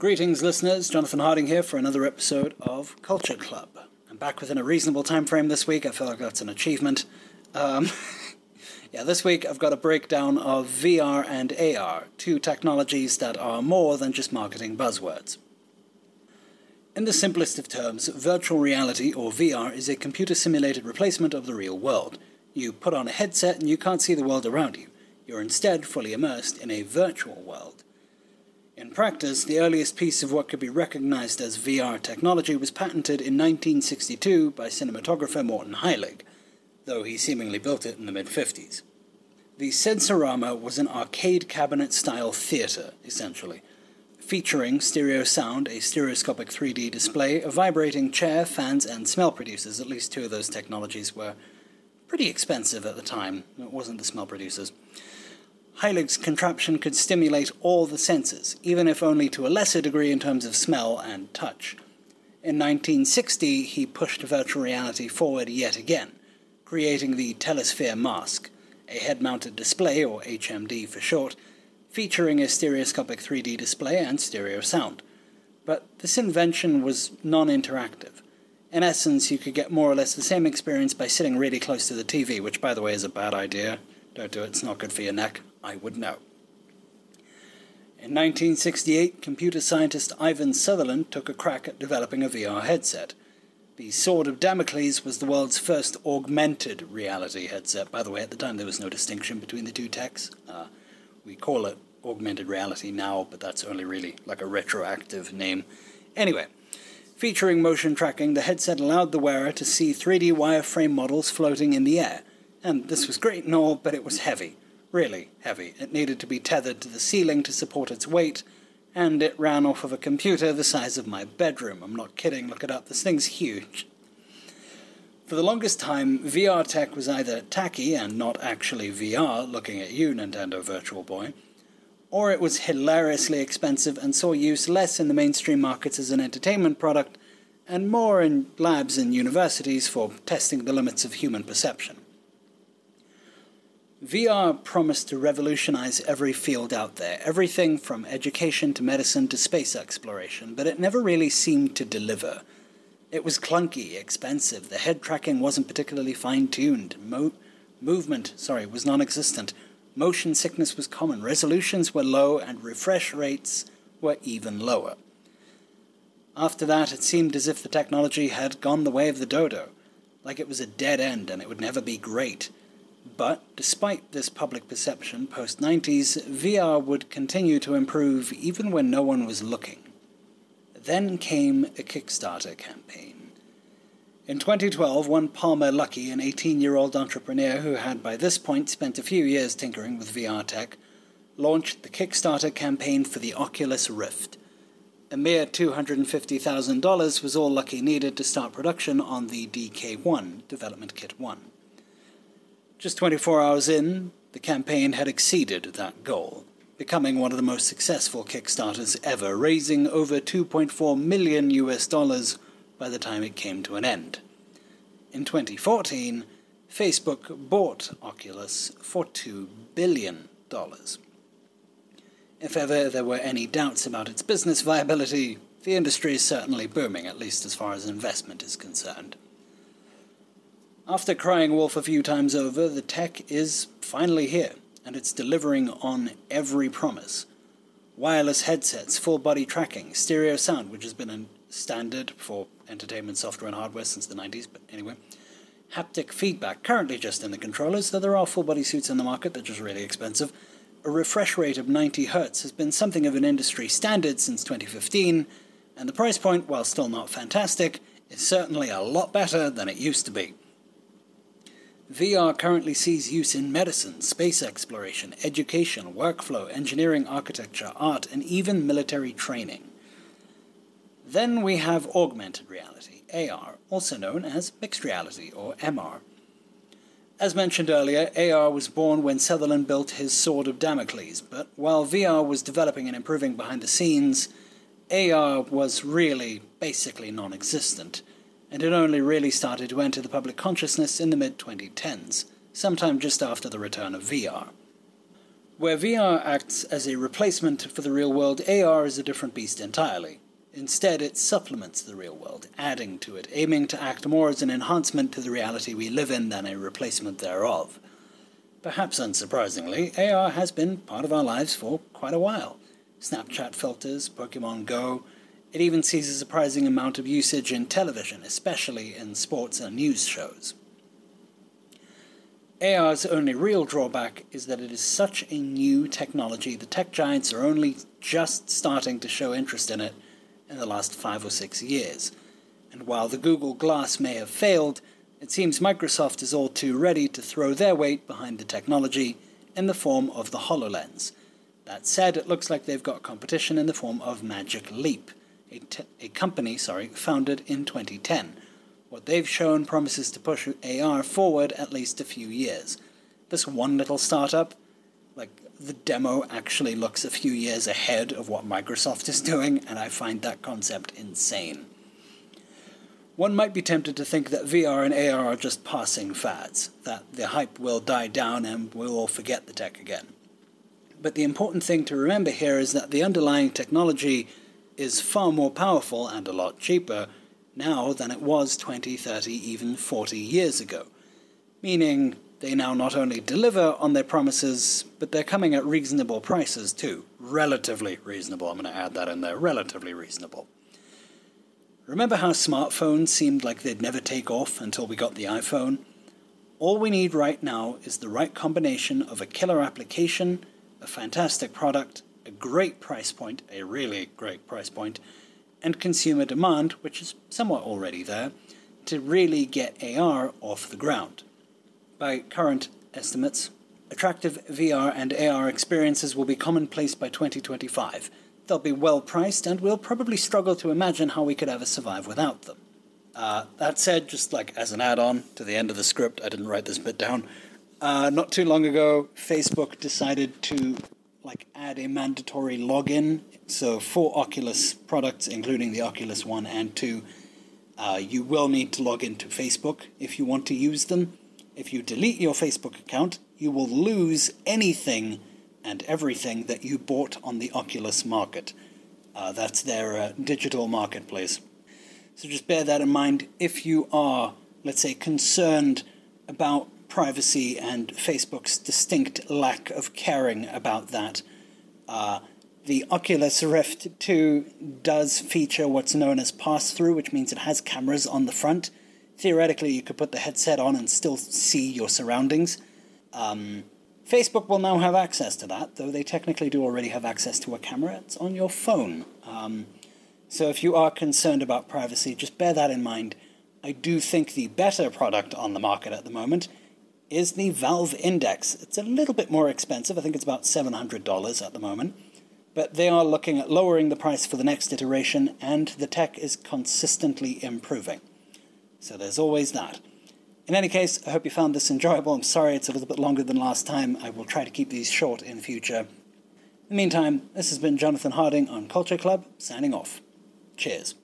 Greetings, listeners. Jonathan Harding here for another episode of Culture Club. I'm back within a reasonable time frame this week. I feel like that's an achievement. Um, yeah, this week I've got a breakdown of VR and AR, two technologies that are more than just marketing buzzwords. In the simplest of terms, virtual reality, or VR, is a computer simulated replacement of the real world. You put on a headset and you can't see the world around you. You're instead fully immersed in a virtual world. In practice, the earliest piece of what could be recognized as VR technology was patented in 1962 by cinematographer Morton Heilig, though he seemingly built it in the mid 50s. The Sensorama was an arcade cabinet style theater, essentially, featuring stereo sound, a stereoscopic 3D display, a vibrating chair, fans, and smell producers. At least two of those technologies were pretty expensive at the time. It wasn't the smell producers. Heilig's contraption could stimulate all the senses, even if only to a lesser degree in terms of smell and touch. In 1960, he pushed virtual reality forward yet again, creating the Telesphere Mask, a head mounted display, or HMD for short, featuring a stereoscopic 3D display and stereo sound. But this invention was non interactive. In essence, you could get more or less the same experience by sitting really close to the TV, which, by the way, is a bad idea. Don't do it, it's not good for your neck. I would know. In 1968, computer scientist Ivan Sutherland took a crack at developing a VR headset. The Sword of Damocles was the world's first augmented reality headset. By the way, at the time there was no distinction between the two techs. Uh, we call it augmented reality now, but that's only really like a retroactive name. Anyway, featuring motion tracking, the headset allowed the wearer to see 3D wireframe models floating in the air. And this was great and all, but it was heavy really heavy. It needed to be tethered to the ceiling to support its weight, and it ran off of a computer the size of my bedroom. I'm not kidding, look it up, this thing's huge. For the longest time, VR tech was either tacky and not actually VR, looking at you, Nintendo Virtual Boy, or it was hilariously expensive and saw use less in the mainstream markets as an entertainment product and more in labs and universities for testing the limits of human perception. VR promised to revolutionize every field out there, everything from education to medicine to space exploration, but it never really seemed to deliver. It was clunky, expensive, the head tracking wasn't particularly fine tuned, Mo- movement, sorry, was non existent, motion sickness was common, resolutions were low, and refresh rates were even lower. After that, it seemed as if the technology had gone the way of the dodo, like it was a dead end and it would never be great. But despite this public perception post 90s, VR would continue to improve even when no one was looking. Then came a Kickstarter campaign. In 2012, one Palmer Luckey, an 18 year old entrepreneur who had by this point spent a few years tinkering with VR tech, launched the Kickstarter campaign for the Oculus Rift. A mere $250,000 was all Luckey needed to start production on the DK1, Development Kit 1. Just 24 hours in, the campaign had exceeded that goal, becoming one of the most successful Kickstarters ever, raising over 2.4 million US dollars by the time it came to an end. In 2014, Facebook bought Oculus for $2 billion. If ever there were any doubts about its business viability, the industry is certainly booming, at least as far as investment is concerned. After crying wolf a few times over, the tech is finally here, and it's delivering on every promise. Wireless headsets, full body tracking, stereo sound, which has been a standard for entertainment software and hardware since the 90s, but anyway. Haptic feedback, currently just in the controllers, though there are full body suits in the market, they're just really expensive. A refresh rate of 90 Hz has been something of an industry standard since 2015, and the price point, while still not fantastic, is certainly a lot better than it used to be. VR currently sees use in medicine, space exploration, education, workflow, engineering, architecture, art, and even military training. Then we have augmented reality, AR, also known as mixed reality or MR. As mentioned earlier, AR was born when Sutherland built his Sword of Damocles, but while VR was developing and improving behind the scenes, AR was really basically non existent and it only really started to enter the public consciousness in the mid 2010s, sometime just after the return of VR. Where VR acts as a replacement for the real world, AR is a different beast entirely. Instead, it supplements the real world, adding to it, aiming to act more as an enhancement to the reality we live in than a replacement thereof. Perhaps unsurprisingly, AR has been part of our lives for quite a while. Snapchat filters, Pokemon Go, it even sees a surprising amount of usage in television, especially in sports and news shows. AR's only real drawback is that it is such a new technology, the tech giants are only just starting to show interest in it in the last five or six years. And while the Google Glass may have failed, it seems Microsoft is all too ready to throw their weight behind the technology in the form of the HoloLens. That said, it looks like they've got competition in the form of Magic Leap, a, a company sorry, founded in 2010. What they've shown promises to push AR forward at least a few years. This one little startup, like the demo actually looks a few years ahead of what Microsoft is doing, and I find that concept insane. One might be tempted to think that VR and AR are just passing fads, that the hype will die down and we'll all forget the tech again. But the important thing to remember here is that the underlying technology is far more powerful and a lot cheaper now than it was 20, 30, even 40 years ago. Meaning, they now not only deliver on their promises, but they're coming at reasonable prices too. Relatively reasonable. I'm going to add that in there. Relatively reasonable. Remember how smartphones seemed like they'd never take off until we got the iPhone? All we need right now is the right combination of a killer application, a fantastic product, a great price point, a really great price point, and consumer demand, which is somewhat already there, to really get AR off the ground. By current estimates, attractive VR and AR experiences will be commonplace by 2025. They'll be well priced, and we'll probably struggle to imagine how we could ever survive without them. Uh, that said, just like as an add on to the end of the script, I didn't write this bit down. Uh, not too long ago, Facebook decided to like add a mandatory login. So for Oculus products, including the Oculus One and Two, uh, you will need to log into Facebook if you want to use them. If you delete your Facebook account, you will lose anything and everything that you bought on the Oculus market. Uh, that's their uh, digital marketplace. So just bear that in mind if you are, let's say, concerned about privacy and Facebook's distinct lack of caring about that. Uh, the Oculus Rift 2 does feature what's known as pass through, which means it has cameras on the front theoretically you could put the headset on and still see your surroundings. Um, Facebook will now have access to that, though they technically do already have access to a camera. It's on your phone. Um, so if you are concerned about privacy, just bear that in mind. I do think the better product on the market at the moment is the Valve Index. It's a little bit more expensive. I think it's about $700 at the moment. But they are looking at lowering the price for the next iteration, and the tech is consistently improving. So there's always that. In any case, I hope you found this enjoyable. I'm sorry it's a little bit longer than last time. I will try to keep these short in future. In the meantime, this has been Jonathan Harding on Culture Club, signing off. Cheers.